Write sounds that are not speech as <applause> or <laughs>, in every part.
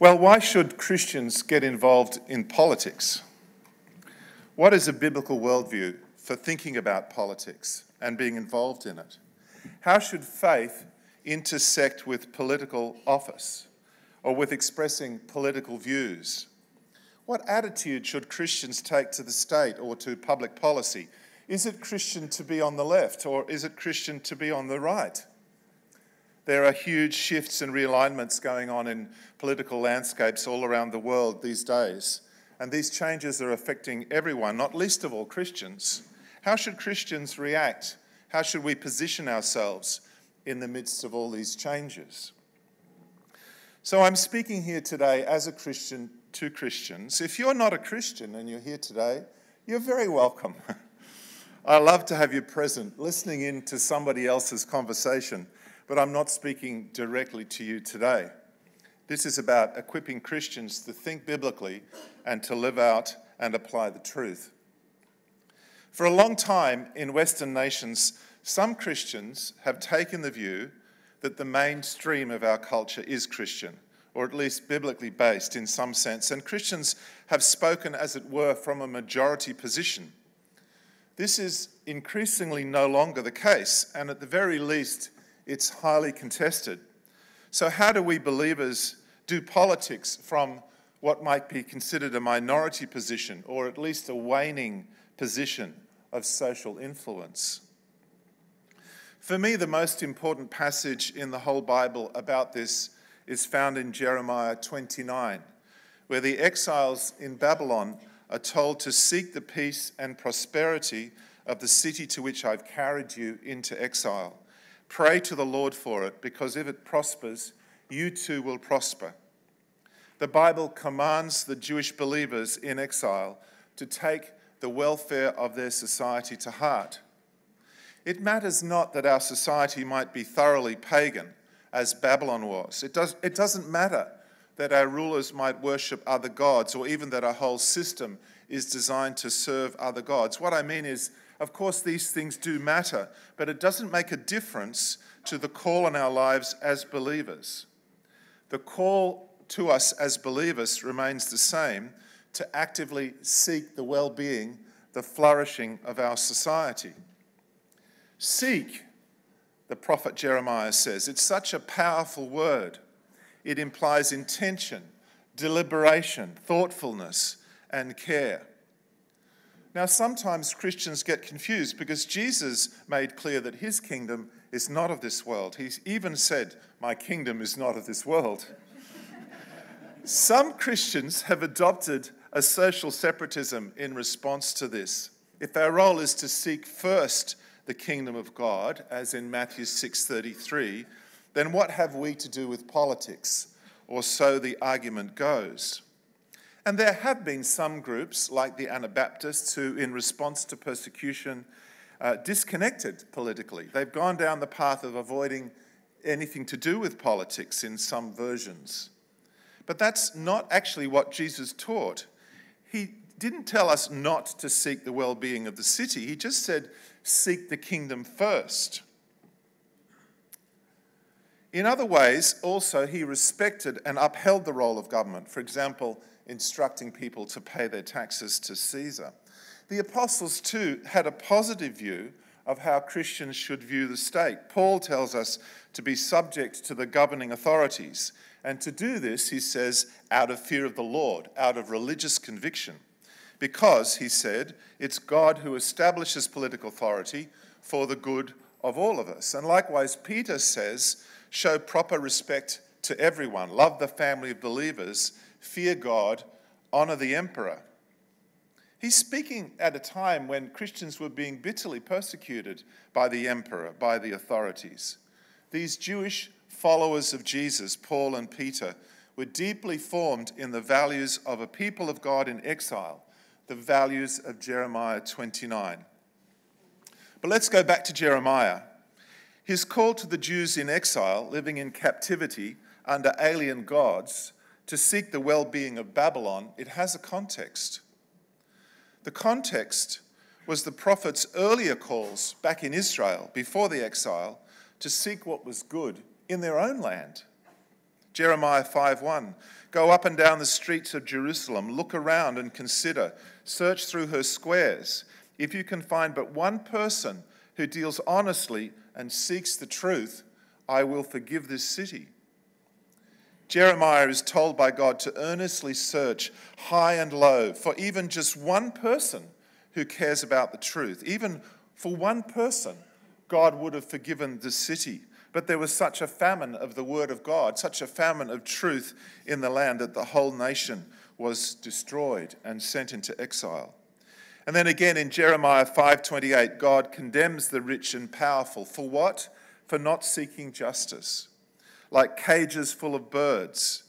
Well, why should Christians get involved in politics? What is a biblical worldview for thinking about politics and being involved in it? How should faith intersect with political office or with expressing political views? What attitude should Christians take to the state or to public policy? Is it Christian to be on the left or is it Christian to be on the right? There are huge shifts and realignments going on in political landscapes all around the world these days. And these changes are affecting everyone, not least of all Christians. How should Christians react? How should we position ourselves in the midst of all these changes? So I'm speaking here today as a Christian to Christians. If you're not a Christian and you're here today, you're very welcome. <laughs> I love to have you present, listening in to somebody else's conversation but I'm not speaking directly to you today. This is about equipping Christians to think biblically and to live out and apply the truth. For a long time in Western nations, some Christians have taken the view that the mainstream of our culture is Christian, or at least biblically based in some sense, and Christians have spoken, as it were, from a majority position. This is increasingly no longer the case, and at the very least, it's highly contested. So, how do we believers do politics from what might be considered a minority position or at least a waning position of social influence? For me, the most important passage in the whole Bible about this is found in Jeremiah 29, where the exiles in Babylon are told to seek the peace and prosperity of the city to which I've carried you into exile. Pray to the Lord for it, because if it prospers, you too will prosper. The Bible commands the Jewish believers in exile to take the welfare of their society to heart. It matters not that our society might be thoroughly pagan, as Babylon was. It, does, it doesn't matter that our rulers might worship other gods or even that our whole system is designed to serve other gods. What I mean is, of course, these things do matter, but it doesn't make a difference to the call in our lives as believers. The call to us as believers remains the same to actively seek the well being, the flourishing of our society. Seek, the prophet Jeremiah says. It's such a powerful word. It implies intention, deliberation, thoughtfulness, and care. Now, sometimes Christians get confused because Jesus made clear that his kingdom is not of this world. He even said, My kingdom is not of this world. <laughs> Some Christians have adopted a social separatism in response to this. If our role is to seek first the kingdom of God, as in Matthew 6:33, then what have we to do with politics? Or so the argument goes. And there have been some groups, like the Anabaptists, who, in response to persecution, uh, disconnected politically. They've gone down the path of avoiding anything to do with politics in some versions. But that's not actually what Jesus taught. He didn't tell us not to seek the well being of the city, he just said, seek the kingdom first. In other ways, also, he respected and upheld the role of government. For example, instructing people to pay their taxes to Caesar. The apostles, too, had a positive view of how Christians should view the state. Paul tells us to be subject to the governing authorities. And to do this, he says, out of fear of the Lord, out of religious conviction. Because, he said, it's God who establishes political authority for the good of all of us. And likewise, Peter says, show proper respect to everyone, love the family of believers, fear God, honor the emperor. He's speaking at a time when Christians were being bitterly persecuted by the emperor, by the authorities. These Jewish followers of Jesus, Paul and Peter, were deeply formed in the values of a people of God in exile, the values of Jeremiah 29. But let's go back to Jeremiah. His call to the Jews in exile, living in captivity under alien gods, to seek the well being of Babylon, it has a context. The context was the prophet's earlier calls back in Israel before the exile to seek what was good in their own land. Jeremiah 5:1 Go up and down the streets of Jerusalem, look around and consider, search through her squares. If you can find but one person who deals honestly and seeks the truth, I will forgive this city. Jeremiah is told by God to earnestly search high and low for even just one person who cares about the truth. Even for one person, God would have forgiven the city. But there was such a famine of the word of God, such a famine of truth in the land that the whole nation was destroyed and sent into exile. And then again in Jeremiah 5:28, God condemns the rich and powerful for what? For not seeking justice. Like cages full of birds,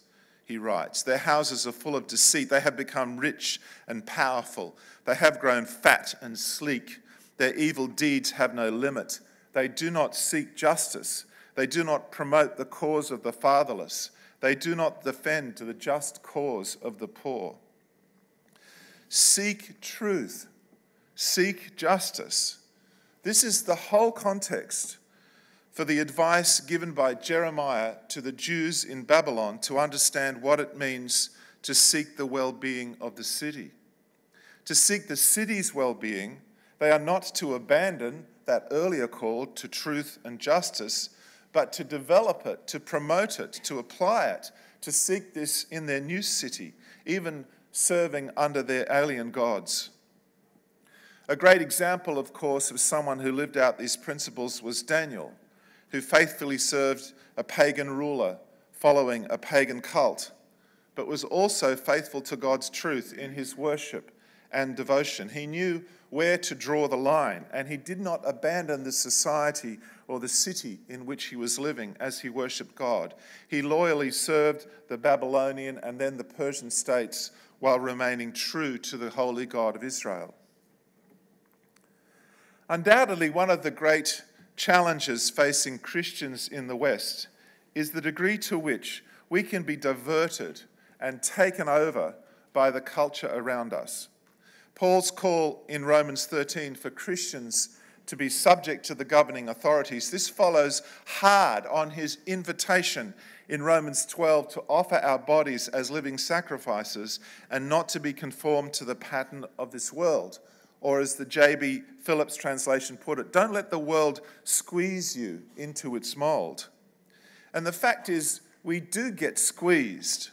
he writes. Their houses are full of deceit. They have become rich and powerful. They have grown fat and sleek. Their evil deeds have no limit. They do not seek justice. They do not promote the cause of the fatherless. They do not defend the just cause of the poor. Seek truth. Seek justice. This is the whole context for the advice given by Jeremiah to the Jews in Babylon to understand what it means to seek the well being of the city. To seek the city's well being, they are not to abandon that earlier call to truth and justice, but to develop it, to promote it, to apply it, to seek this in their new city, even serving under their alien gods. A great example, of course, of someone who lived out these principles was Daniel, who faithfully served a pagan ruler following a pagan cult, but was also faithful to God's truth in his worship and devotion. He knew where to draw the line, and he did not abandon the society or the city in which he was living as he worshipped God. He loyally served the Babylonian and then the Persian states while remaining true to the holy God of Israel. Undoubtedly, one of the great challenges facing Christians in the West is the degree to which we can be diverted and taken over by the culture around us. Paul's call in Romans 13 for Christians to be subject to the governing authorities, this follows hard on his invitation in Romans 12 to offer our bodies as living sacrifices and not to be conformed to the pattern of this world. Or, as the J.B. Phillips translation put it, don't let the world squeeze you into its mold. And the fact is, we do get squeezed.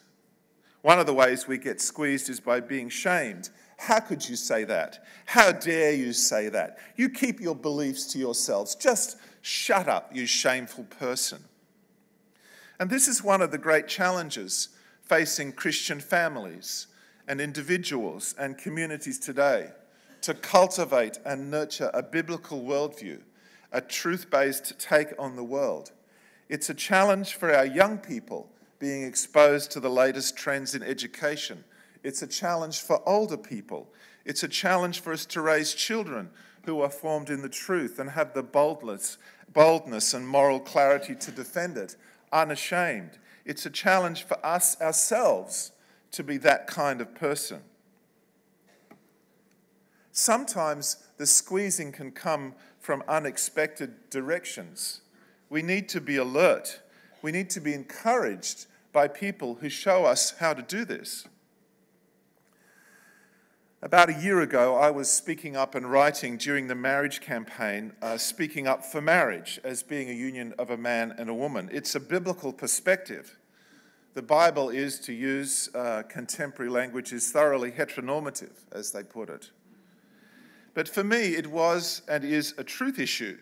One of the ways we get squeezed is by being shamed how could you say that? How dare you say that? You keep your beliefs to yourselves. Just shut up, you shameful person. And this is one of the great challenges facing Christian families and individuals and communities today to cultivate and nurture a biblical worldview, a truth based take on the world. It's a challenge for our young people being exposed to the latest trends in education it's a challenge for older people. It's a challenge for us to raise children who are formed in the truth and have the boldness, boldness and moral clarity to defend it, unashamed. It's a challenge for us ourselves to be that kind of person. Sometimes the squeezing can come from unexpected directions. We need to be alert. We need to be encouraged by people who show us how to do this. About a year ago, I was speaking up and writing during the marriage campaign, uh, speaking up for marriage as being a union of a man and a woman. It's a biblical perspective. The Bible is, to use uh, contemporary language, is thoroughly heteronormative, as they put it. But for me, it was and is a truth issue.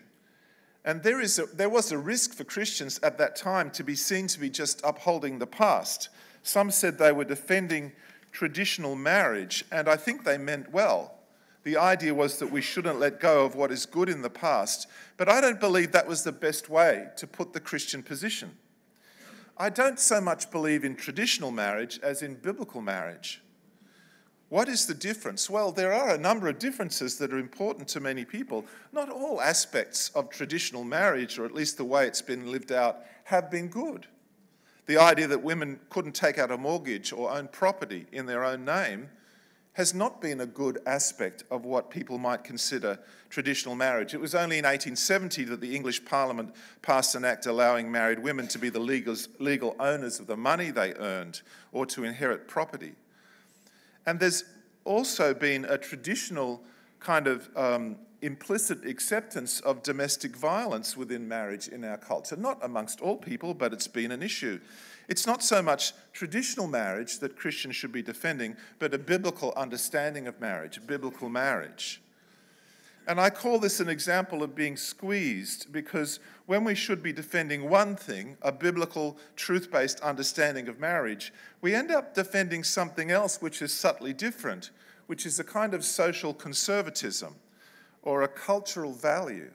And there, is a, there was a risk for Christians at that time to be seen to be just upholding the past. Some said they were defending traditional marriage, and I think they meant well. The idea was that we shouldn't let go of what is good in the past, but I don't believe that was the best way to put the Christian position. I don't so much believe in traditional marriage as in biblical marriage. What is the difference? Well, there are a number of differences that are important to many people. Not all aspects of traditional marriage, or at least the way it's been lived out, have been good. The idea that women couldn't take out a mortgage or own property in their own name has not been a good aspect of what people might consider traditional marriage. It was only in 1870 that the English Parliament passed an act allowing married women to be the legal, owners of the money they earned or to inherit property. And there's also been a traditional kind of um, implicit acceptance of domestic violence within marriage in our culture, not amongst all people, but it's been an issue. It's not so much traditional marriage that Christians should be defending, but a biblical understanding of marriage, biblical marriage. And I call this an example of being squeezed because when we should be defending one thing, a biblical, truth based understanding of marriage, we end up defending something else which is subtly different, which is a kind of social conservatism or a cultural value.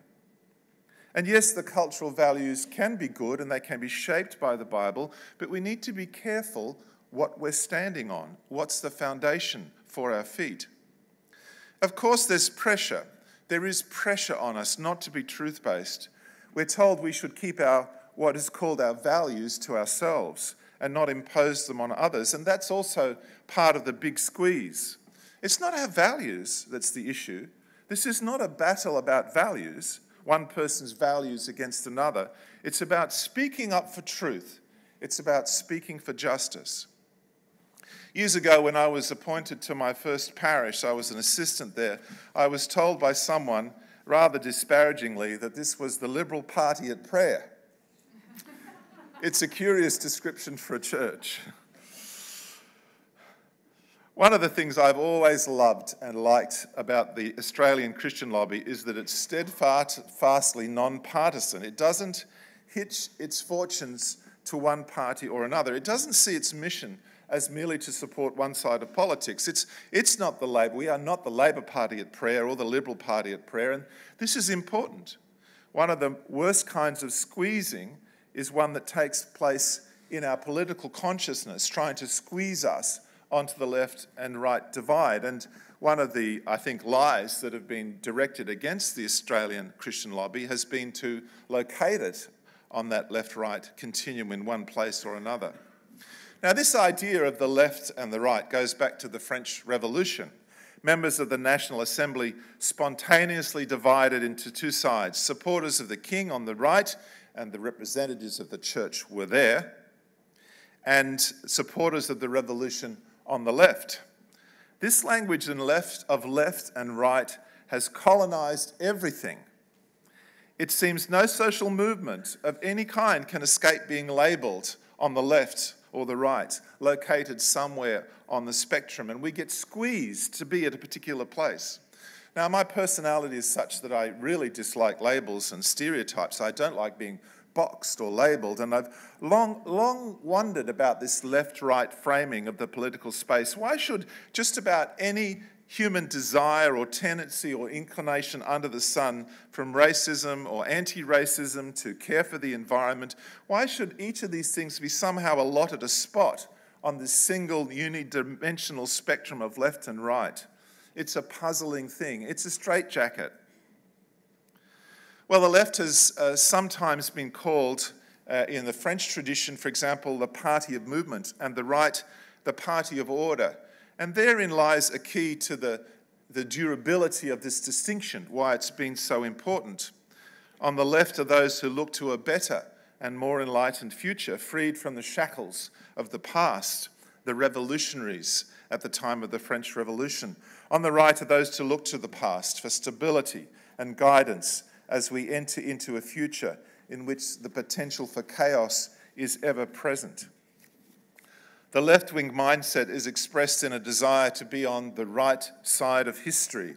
And yes, the cultural values can be good and they can be shaped by the Bible, but we need to be careful what we're standing on. What's the foundation for our feet? Of course, there's pressure. There is pressure on us not to be truth based. We're told we should keep our what is called our values to ourselves and not impose them on others. And that's also part of the big squeeze. It's not our values that's the issue. This is not a battle about values one person's values against another. It's about speaking up for truth, it's about speaking for justice. Years ago, when I was appointed to my first parish, I was an assistant there. I was told by someone, rather disparagingly, that this was the Liberal Party at prayer. <laughs> it's a curious description for a church. One of the things I've always loved and liked about the Australian Christian lobby is that it's steadfastly non partisan. It doesn't hitch its fortunes to one party or another. It doesn't see its mission as merely to support one side of politics. It's, it's not the Labor. We are not the Labor Party at prayer or the Liberal Party at prayer, and this is important. One of the worst kinds of squeezing is one that takes place in our political consciousness, trying to squeeze us onto the left and right divide. And one of the, I think, lies that have been directed against the Australian Christian lobby has been to locate it on that left right continuum in one place or another. Now, this idea of the left and the right goes back to the French Revolution. Members of the National Assembly spontaneously divided into two sides supporters of the king on the right, and the representatives of the church were there, and supporters of the revolution on the left. This language in left, of left and right has colonized everything. It seems no social movement of any kind can escape being labeled on the left or the right, located somewhere on the spectrum, and we get squeezed to be at a particular place. Now, my personality is such that I really dislike labels and stereotypes. I don't like being boxed or labelled. And I've long, long wondered about this left right framing of the political space. Why should just about any human desire or tendency or inclination under the sun, from racism or anti racism to care for the environment, why should each of these things be somehow allotted a spot on this single unidimensional spectrum of left and right? It's a puzzling thing. It's a straitjacket. Well, the left has uh, sometimes been called, uh, in the French tradition, for example, the party of movement, and the right, the party of order. And therein lies a key to the, the durability of this distinction, why it's been so important. On the left are those who look to a better and more enlightened future, freed from the shackles of the past, the revolutionaries at the time of the French Revolution. On the right are those who look to the past for stability and guidance as we enter into a future in which the potential for chaos is ever present. The left wing mindset is expressed in a desire to be on the right side of history.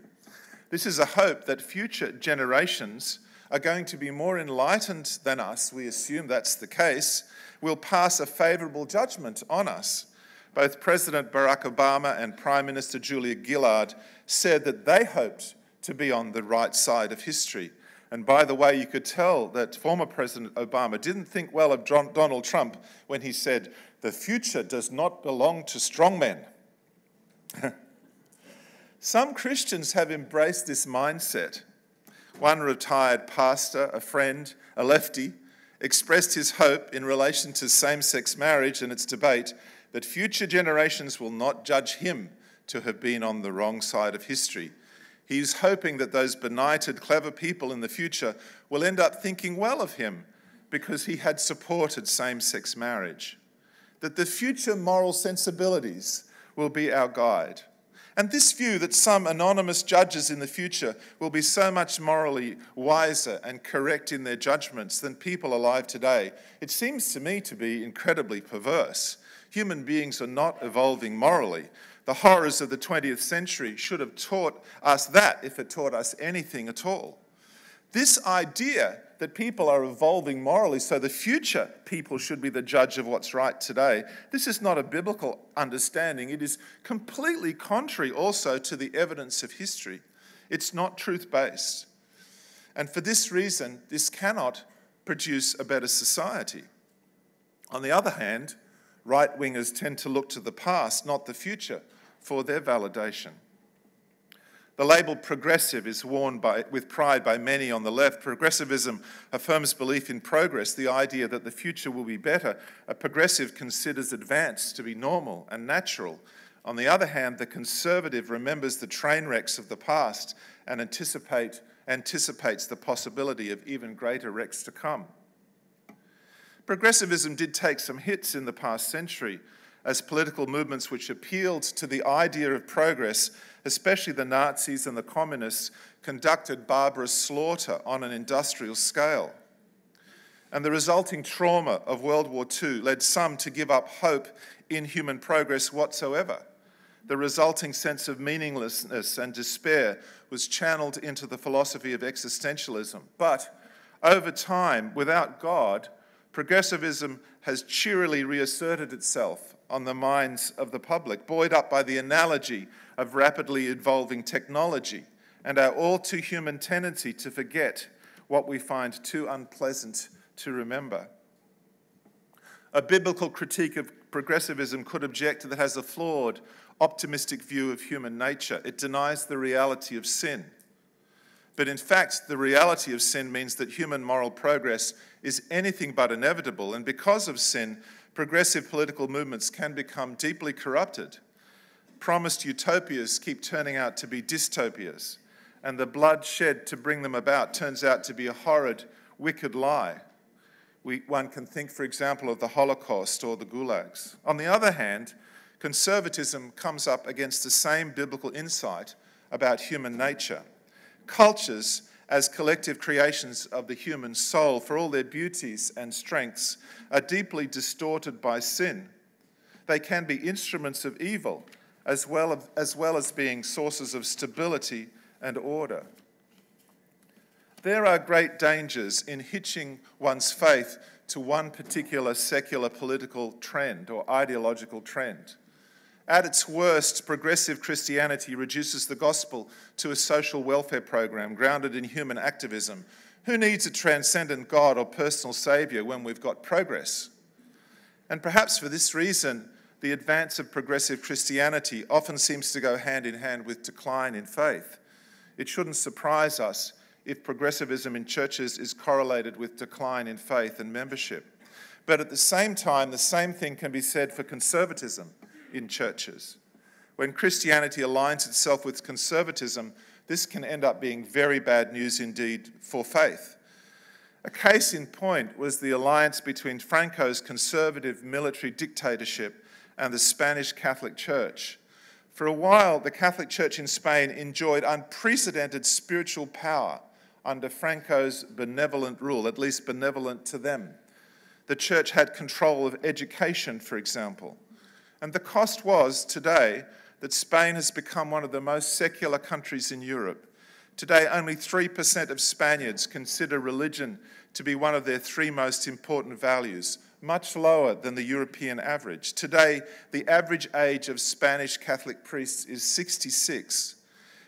This is a hope that future generations are going to be more enlightened than us. We assume that's the case. Will pass a favourable judgment on us. Both President Barack Obama and Prime Minister Julia Gillard said that they hoped to be on the right side of history. And by the way, you could tell that former President Obama didn't think well of John, Donald Trump when he said, The future does not belong to strong men. <laughs> Some Christians have embraced this mindset. One retired pastor, a friend, a lefty, expressed his hope in relation to same sex marriage and its debate that future generations will not judge him to have been on the wrong side of history. He's hoping that those benighted, clever people in the future will end up thinking well of him because he had supported same sex marriage. That the future moral sensibilities will be our guide. And this view that some anonymous judges in the future will be so much morally wiser and correct in their judgments than people alive today, it seems to me to be incredibly perverse. Human beings are not evolving morally. The horrors of the 20th century should have taught us that if it taught us anything at all. This idea that people are evolving morally, so the future people should be the judge of what's right today. This is not a biblical understanding. It is completely contrary also to the evidence of history. It's not truth based. And for this reason, this cannot produce a better society. On the other hand, right wingers tend to look to the past, not the future, for their validation. The label progressive is worn by, with pride by many on the left. Progressivism affirms belief in progress, the idea that the future will be better. A progressive considers advance to be normal and natural. On the other hand, the conservative remembers the train wrecks of the past and anticipate, anticipates the possibility of even greater wrecks to come. Progressivism did take some hits in the past century as political movements which appealed to the idea of progress, especially the Nazis and the communists, conducted barbarous slaughter on an industrial scale. And the resulting trauma of World War II led some to give up hope in human progress whatsoever. The resulting sense of meaninglessness and despair was channeled into the philosophy of existentialism. But over time, without God, progressivism has cheerily reasserted itself on the minds of the public, buoyed up by the analogy of rapidly evolving technology and our all too human tendency to forget what we find too unpleasant to remember. A biblical critique of progressivism could object that it has a flawed, optimistic view of human nature. It denies the reality of sin. But in fact, the reality of sin means that human moral progress is anything but inevitable, and because of sin, progressive political movements can become deeply corrupted. Promised utopias keep turning out to be dystopias, and the blood shed to bring them about turns out to be a horrid, wicked lie. We, one can think, for example, of the Holocaust or the gulags. On the other hand, conservatism comes up against the same biblical insight about human nature. Cultures as collective creations of the human soul, for all their beauties and strengths, are deeply distorted by sin. They can be instruments of evil, as well as, well as being sources of stability and order. There are great dangers in hitching one's faith to one particular secular political trend or ideological trend. At its worst, progressive Christianity reduces the gospel to a social welfare program grounded in human activism. Who needs a transcendent God or personal Saviour when we've got progress? And perhaps for this reason, the advance of progressive Christianity often seems to go hand in hand with decline in faith. It shouldn't surprise us if progressivism in churches is correlated with decline in faith and membership. But at the same time, the same thing can be said for conservatism in churches. When Christianity aligns itself with conservatism, this can end up being very bad news indeed for faith. A case in point was the alliance between Franco's conservative military dictatorship and the Spanish Catholic Church. For a while, the Catholic Church in Spain enjoyed unprecedented spiritual power under Franco's benevolent rule, at least benevolent to them. The church had control of education, for example. And the cost was today that Spain has become one of the most secular countries in Europe. Today, only 3% of Spaniards consider religion to be one of their three most important values, much lower than the European average. Today, the average age of Spanish Catholic priests is 66.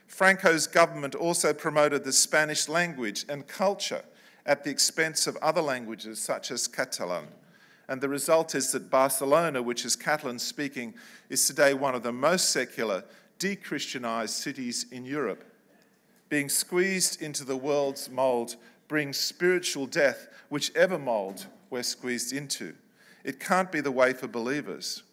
Franco's government also promoted the Spanish language and culture at the expense of other languages such as Catalan. And the result is that Barcelona, which is Catalan speaking, is today one of the most secular, de Christianized cities in Europe. Being squeezed into the world's mold brings spiritual death, whichever mold we're squeezed into. It can't be the way for believers.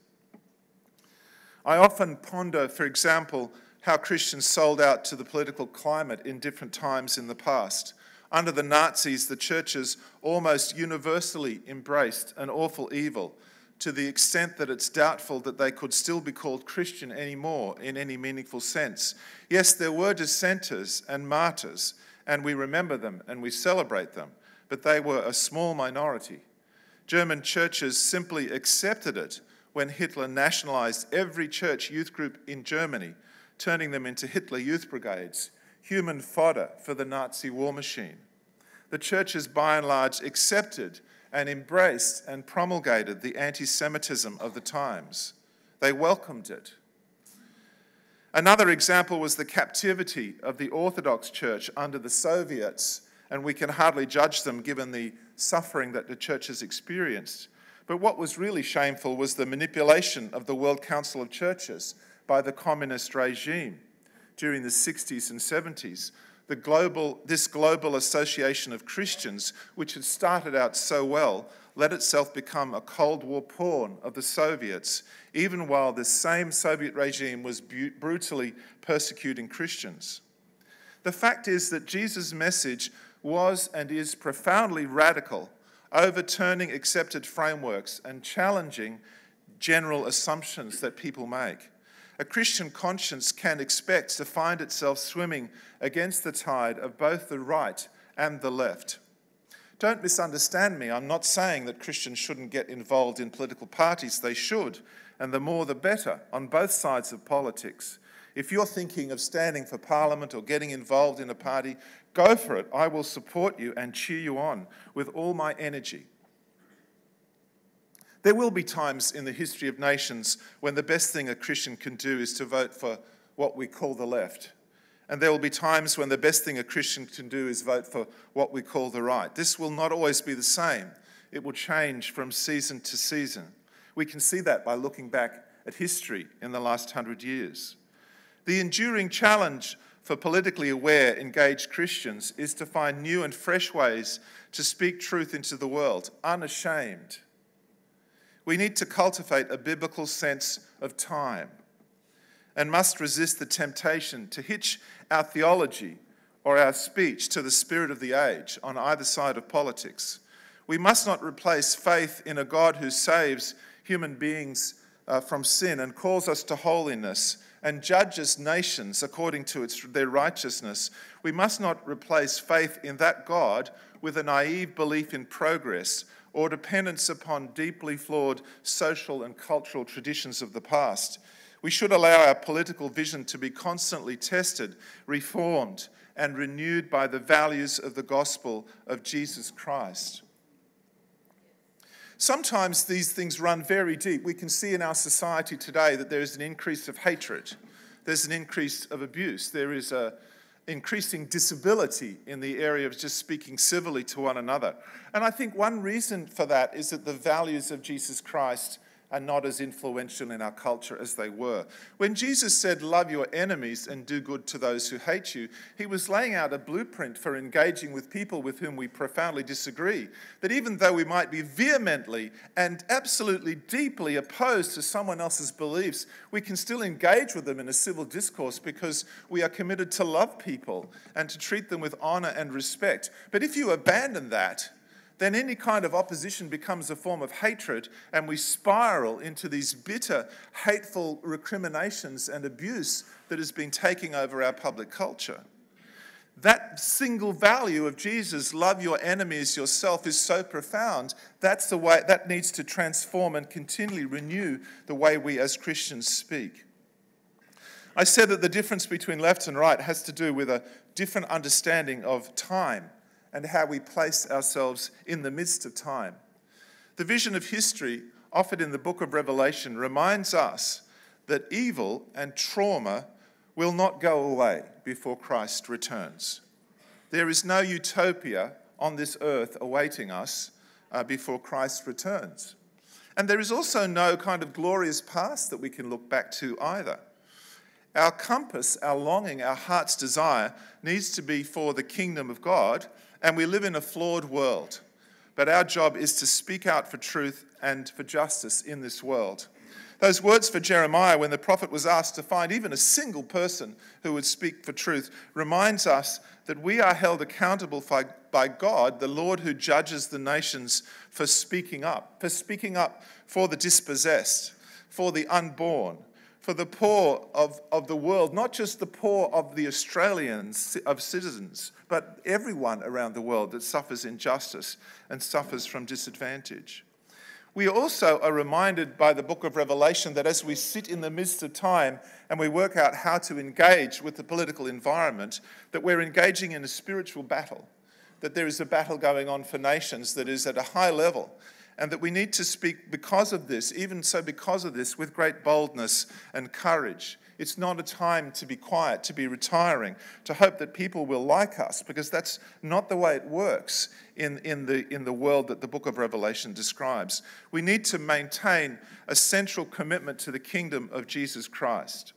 I often ponder, for example, how Christians sold out to the political climate in different times in the past. Under the Nazis, the churches almost universally embraced an awful evil to the extent that it's doubtful that they could still be called Christian anymore in any meaningful sense. Yes, there were dissenters and martyrs, and we remember them and we celebrate them, but they were a small minority. German churches simply accepted it when Hitler nationalized every church youth group in Germany, turning them into Hitler youth brigades, human fodder for the Nazi war machine. The churches, by and large, accepted and embraced and promulgated the anti Semitism of the times. They welcomed it. Another example was the captivity of the Orthodox Church under the Soviets, and we can hardly judge them given the suffering that the church has experienced. But what was really shameful was the manipulation of the World Council of Churches by the communist regime during the 60s and 70s, the global, this global association of Christians, which had started out so well, let itself become a Cold War pawn of the Soviets, even while the same Soviet regime was brutally persecuting Christians. The fact is that Jesus' message was and is profoundly radical, overturning accepted frameworks and challenging general assumptions that people make a Christian conscience can expect to find itself swimming against the tide of both the right and the left. Don't misunderstand me. I'm not saying that Christians shouldn't get involved in political parties. They should, and the more the better on both sides of politics. If you're thinking of standing for Parliament or getting involved in a party, go for it. I will support you and cheer you on with all my energy. There will be times in the history of nations when the best thing a Christian can do is to vote for what we call the left. And there will be times when the best thing a Christian can do is vote for what we call the right. This will not always be the same, it will change from season to season. We can see that by looking back at history in the last hundred years. The enduring challenge for politically aware, engaged Christians is to find new and fresh ways to speak truth into the world, unashamed we need to cultivate a biblical sense of time and must resist the temptation to hitch our theology or our speech to the spirit of the age on either side of politics. We must not replace faith in a God who saves human beings uh, from sin and calls us to holiness and judges nations according to its, their righteousness. We must not replace faith in that God with a naive belief in progress or dependence upon deeply flawed social and cultural traditions of the past. We should allow our political vision to be constantly tested, reformed, and renewed by the values of the gospel of Jesus Christ. Sometimes these things run very deep. We can see in our society today that there is an increase of hatred, there's an increase of abuse, there is a increasing disability in the area of just speaking civilly to one another. And I think one reason for that is that the values of Jesus Christ are not as influential in our culture as they were. When Jesus said, Love your enemies and do good to those who hate you, he was laying out a blueprint for engaging with people with whom we profoundly disagree. That even though we might be vehemently and absolutely deeply opposed to someone else's beliefs, we can still engage with them in a civil discourse because we are committed to love people and to treat them with honor and respect. But if you abandon that, then any kind of opposition becomes a form of hatred, and we spiral into these bitter, hateful recriminations and abuse that has been taking over our public culture. That single value of Jesus, love your enemies yourself, is so profound. That's the way that needs to transform and continually renew the way we as Christians speak. I said that the difference between left and right has to do with a different understanding of time and how we place ourselves in the midst of time. The vision of history offered in the book of Revelation reminds us that evil and trauma will not go away before Christ returns. There is no utopia on this earth awaiting us uh, before Christ returns. And there is also no kind of glorious past that we can look back to either. Our compass, our longing, our heart's desire needs to be for the kingdom of God and we live in a flawed world. But our job is to speak out for truth and for justice in this world. Those words for Jeremiah, when the prophet was asked to find even a single person who would speak for truth, reminds us that we are held accountable by God, the Lord who judges the nations, for speaking up, for speaking up for the dispossessed, for the unborn, for the poor of, of the world, not just the poor of the Australians, of citizens, but everyone around the world that suffers injustice and suffers from disadvantage. We also are reminded by the book of Revelation that as we sit in the midst of time and we work out how to engage with the political environment, that we're engaging in a spiritual battle, that there is a battle going on for nations that is at a high level, and that we need to speak because of this, even so because of this, with great boldness and courage. It's not a time to be quiet, to be retiring, to hope that people will like us, because that's not the way it works in, in, the, in the world that the book of Revelation describes. We need to maintain a central commitment to the kingdom of Jesus Christ.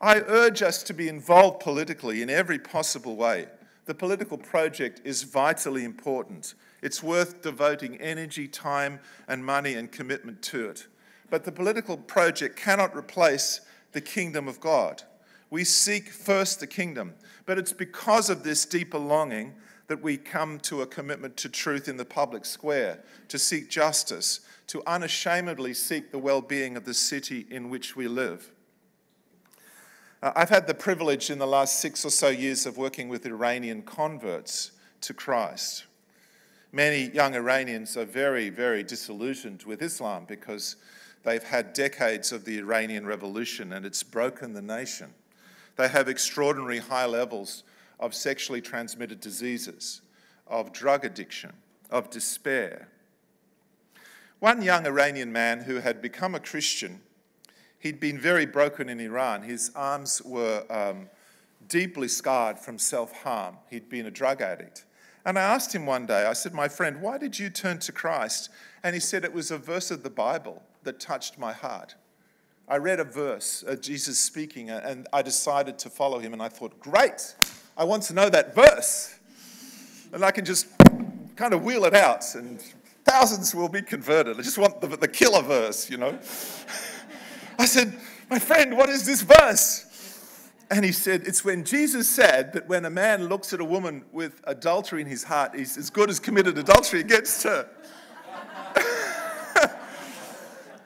I urge us to be involved politically in every possible way. The political project is vitally important. It's worth devoting energy, time, and money and commitment to it. But the political project cannot replace the kingdom of God. We seek first the kingdom, but it's because of this deeper longing that we come to a commitment to truth in the public square, to seek justice, to unashamedly seek the well being of the city in which we live. Uh, I've had the privilege in the last six or so years of working with Iranian converts to Christ. Many young Iranians are very, very disillusioned with Islam because they've had decades of the Iranian Revolution and it's broken the nation. They have extraordinary high levels of sexually transmitted diseases, of drug addiction, of despair. One young Iranian man who had become a Christian, he'd been very broken in Iran. His arms were um, deeply scarred from self harm. He'd been a drug addict. And I asked him one day, I said, My friend, why did you turn to Christ? And he said, It was a verse of the Bible that touched my heart. I read a verse, Jesus speaking, and I decided to follow him. And I thought, Great, I want to know that verse. And I can just kind of wheel it out, and thousands will be converted. I just want the, the killer verse, you know. <laughs> I said, My friend, what is this verse? And he said, It's when Jesus said that when a man looks at a woman with adultery in his heart, he's as good as committed adultery against her. <laughs>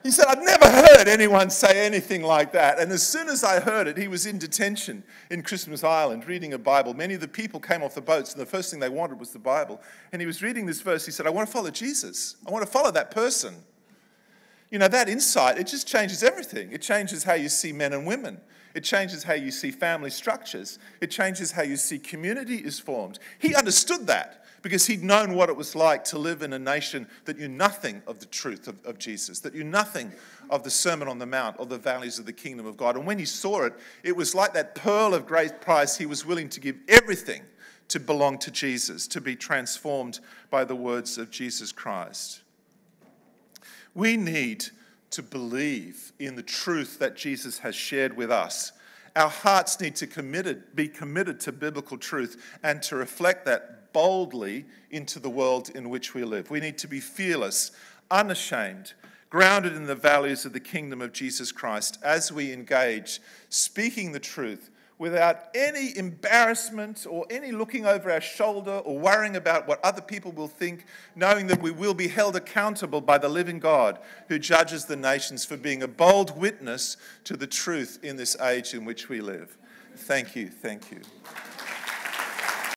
he said, I've never heard anyone say anything like that. And as soon as I heard it, he was in detention in Christmas Island reading a Bible. Many of the people came off the boats, and the first thing they wanted was the Bible. And he was reading this verse. He said, I want to follow Jesus. I want to follow that person. You know, that insight, it just changes everything. It changes how you see men and women. It changes how you see family structures. It changes how you see community is formed. He understood that because he'd known what it was like to live in a nation that knew nothing of the truth of, of, Jesus, that knew nothing of the Sermon on the Mount or the values of the kingdom of God. And when he saw it, it was like that pearl of great price. He was willing to give everything to belong to Jesus, to be transformed by the words of Jesus Christ. We need to believe in the truth that Jesus has shared with us. Our hearts need to committed, be committed to biblical truth and to reflect that boldly into the world in which we live. We need to be fearless, unashamed, grounded in the values of the kingdom of Jesus Christ as we engage, speaking the truth without any embarrassment or any looking over our shoulder or worrying about what other people will think, knowing that we will be held accountable by the living God who judges the nations for being a bold witness to the truth in this age in which we live. Thank you. Thank you.